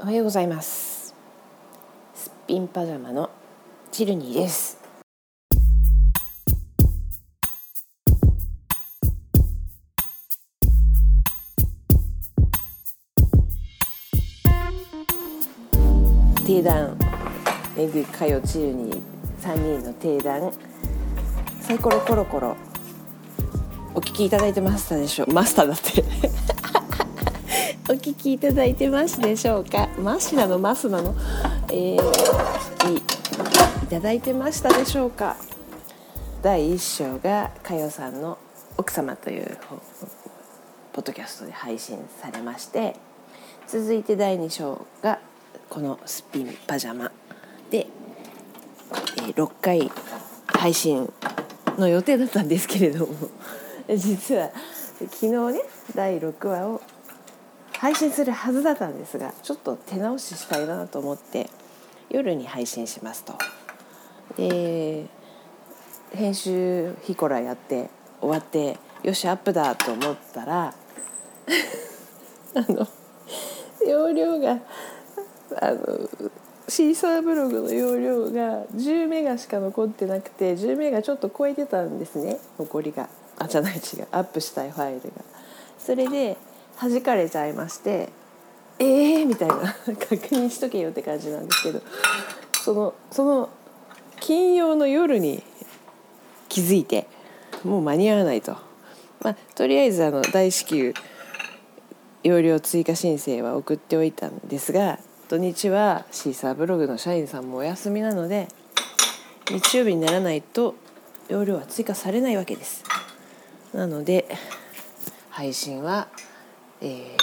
おはようございます。すっぴんパジャマのチルニーです。定談めぐかよチルニー3人の定談サイコロコロコロ。お聞きいただいてましたでしょ。うマスターだって。お聞きいただいてますでしょうか？マシなの？マスなの？えー、いいただいてましたでしょうか？第1章がかよさんの奥様というポッドキャストで配信されまして続いて第2章がこの「スピンパジャマ」で、えー、6回配信の予定だったんですけれども実は昨日ね第6話を配信するはずだったんですがちょっと手直ししたいなと思って夜に配信しますと。で編集ヒコラやって終わってよしアップだと思ったらあの容量があのシーサーブログの容量が10メガしか残ってなくて10メガちょっと超えてたんですね残りがあじゃない違うアップしたいファイルが。それで弾かれちゃいましてえーみたいな確認しとけよって感じなんですけどそのその金曜の夜に気づいてもう間に合わないと、まあ、とりあえずあの大至急容量追加申請は送っておいたんですが土日はシーサーブログの社員さんもお休みなので日曜日にならないと容量は追加されないわけです。なので配信はえ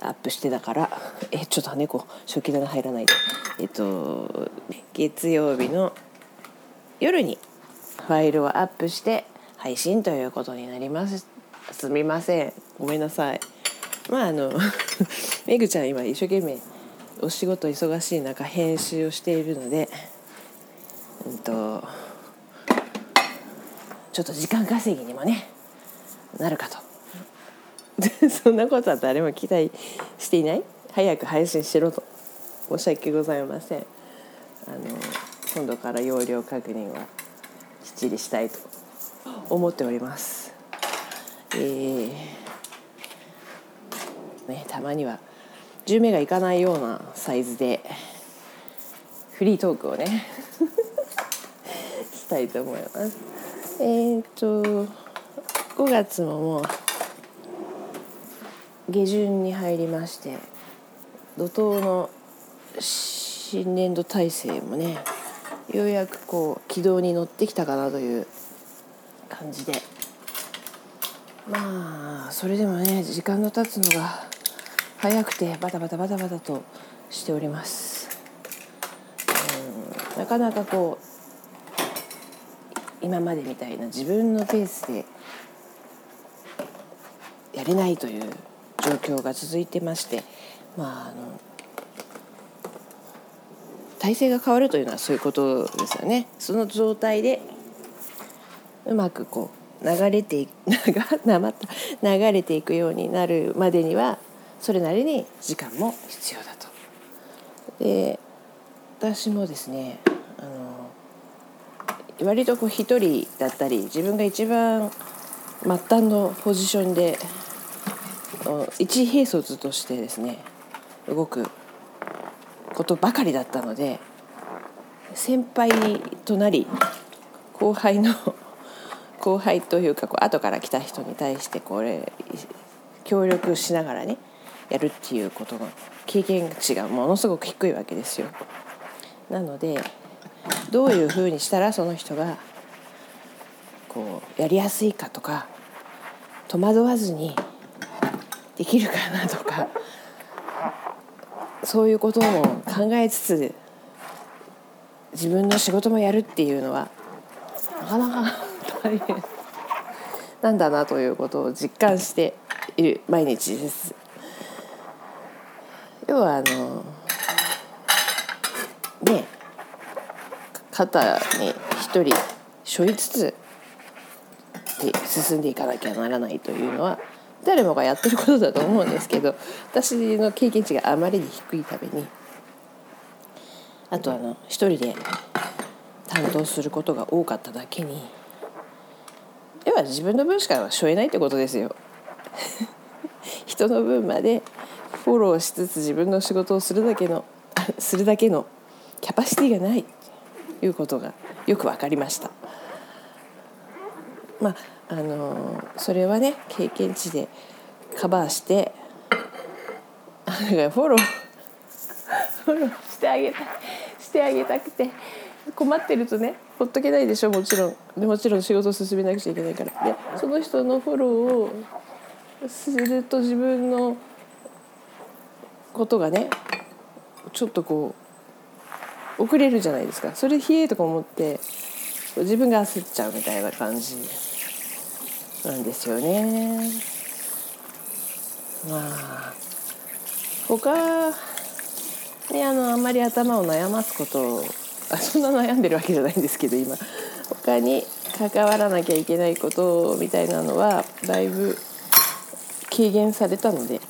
ー、アップしてたからえちょっと猫初期棚入らないで。えっと月曜日の夜にファイルをアップして配信ということになります。すみません。ごめんなさい。まああの めぐちゃん今一生懸命お仕事忙しい中編集をしているのでうんとちょっと時間稼ぎにもねなるかと。そんなことは誰も期待していない。早く配信しろと。申し訳ございません。あの今度から容量確認はきっちりしたいと。思っております。えー、ねたまには10名がいかないようなサイズでフリートークをね したいと思います。えー、っと5月ももう下旬に入りまして怒涛の新年度体制もねようやくこう軌道に乗ってきたかなという感じでまあそれでもね時間の経つのが早くてバタバタバタバタとしております。うんなかなかこう今までみたいな自分のペースでやれないという状況が続いてましてまああの体制が変わるというのはそういうことですよね。その状態でうまくこう流れていなまった流れていくようになるまでにはそれなりに時間も必要だと。で私もですねあの割とこう一人だったり自分が一番末端のポジションで一兵卒としてですね動くことばかりだったので先輩となり後輩の 後輩というかこう後から来た人に対してこれ協力しながらねやるっていうことの経験値がものすごく低いわけですよ。なのでどういうふうにしたらその人がこうやりやすいかとか戸惑わずにできるかなとかそういうことも考えつつ自分の仕事もやるっていうのはなかなか大変なんだなということを実感している毎日です。要はあのね肩に一人背負いつつで進んでいかなきゃならないというのは誰もがやってることだと思うんですけど私の経験値があまりに低いためにあとあの一人で担当することが多かっただけに要は自分の分しか背負えないってことですよ。人の分までフォローしつつ自分の仕事をするだけの するだけのキャパシティがないということがよく分かりました。まああのそれはね経験値でカバーしてフォローフォローしてあげたしてあげたくて困ってるとねほっとけないでしょもちろん。でもちろん仕事を進めなくちゃいけないから。でその人のフォローをすると自分のことがねちょっとこう遅れるじゃないですか。それ冷えとか思って自分が焦っちゃうみたいな感じなんですよね。まあ他にあのあんまり頭を悩ますことあそんな悩んでるわけじゃないんですけど今。他に関わらなきゃいけないことみたいなのはだいぶ軽減されたので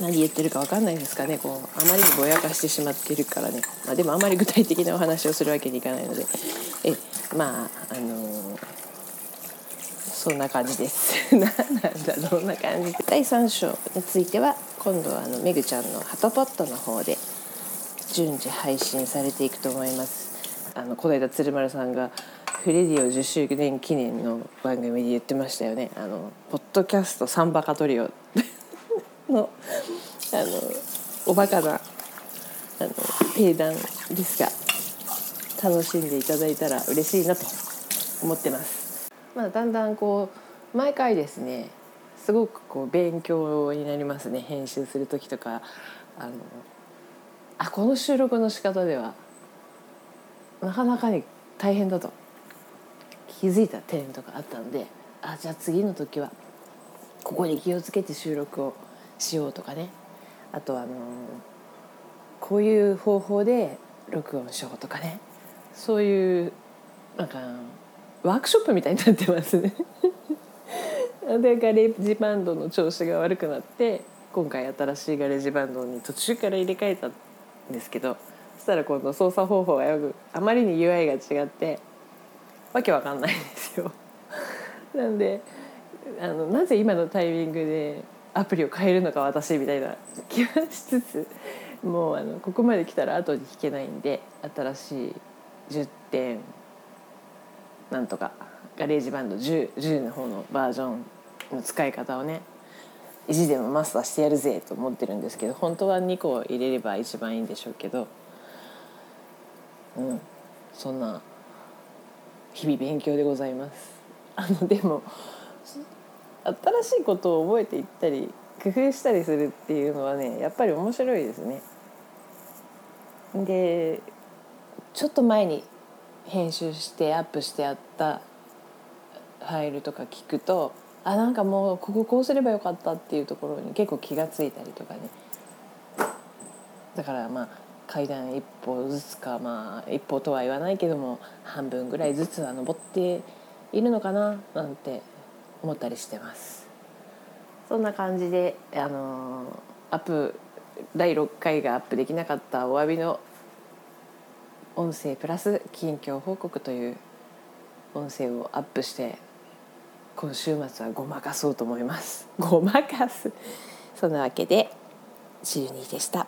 何言ってるか分かんないですかね。こうあまりにぼやかしてしまってるからね、まあ、でもあまり具体的なお話をするわけにいかないので。えまああの、そんな感じです。何なんだどんな感じ。で第3章については今度はあのめぐちゃんのハトポットの方で順次配信されていくと思います。あのこの間鶴丸さんがフレディオ10周年記念の番組で言ってましたよね。あのポッドキャストサンバカトリオ。のあのおバカなあの定談ですが。楽しんでいただいたら嬉しいなと思ってます。まあ、だんだんこう毎回ですねすごくこう勉強になりますね。編集する時とかあのあこの収録の仕方ではなかなかに大変だと。気づいた点とかあったのであじゃあ次の時はここに気をつけて収録をしようとかね。あとあのこういう方法で録音しようとかね。そういうなんかワークショップみたいになってますね でガレージバンドの調子が悪くなって今回新しいガレージバンドに途中から入れ替えたんですけどそしたら今度操作方法がよくあまりに UI が違ってわけわかんないんですよ。なんであのなぜ今のタイミングでアプリを変えるのか私みたいな気はしつつもうあのここまで来たら後に引けないんで新しい10点なんとかガレージバンド 10, 10の方のバージョンの使い方をね意地でもマスターしてやるぜと思ってるんですけど本当は2個入れれば一番いいんでしょうけどうんそんな日々勉強でございます。あのでも新しいことを覚えていったり工夫したりするっていうのはねやっぱり面白いですね。でちょっと前に編集してアップしてあったファイルとか聞くとあなんかもうこここうすればよかったっていうところに結構気が付いたりとかね。だからまあ階段一歩ずつかまあ一歩とは言わないけども半分ぐらいずつは登っているのかななんて思ったりしてます。そんな感じであのアップ第6回がアップできなかったお詫びの音声プラス近況報告という音声をアップして今週末はごまかそうと思いますごまかすそんなわけで12でした。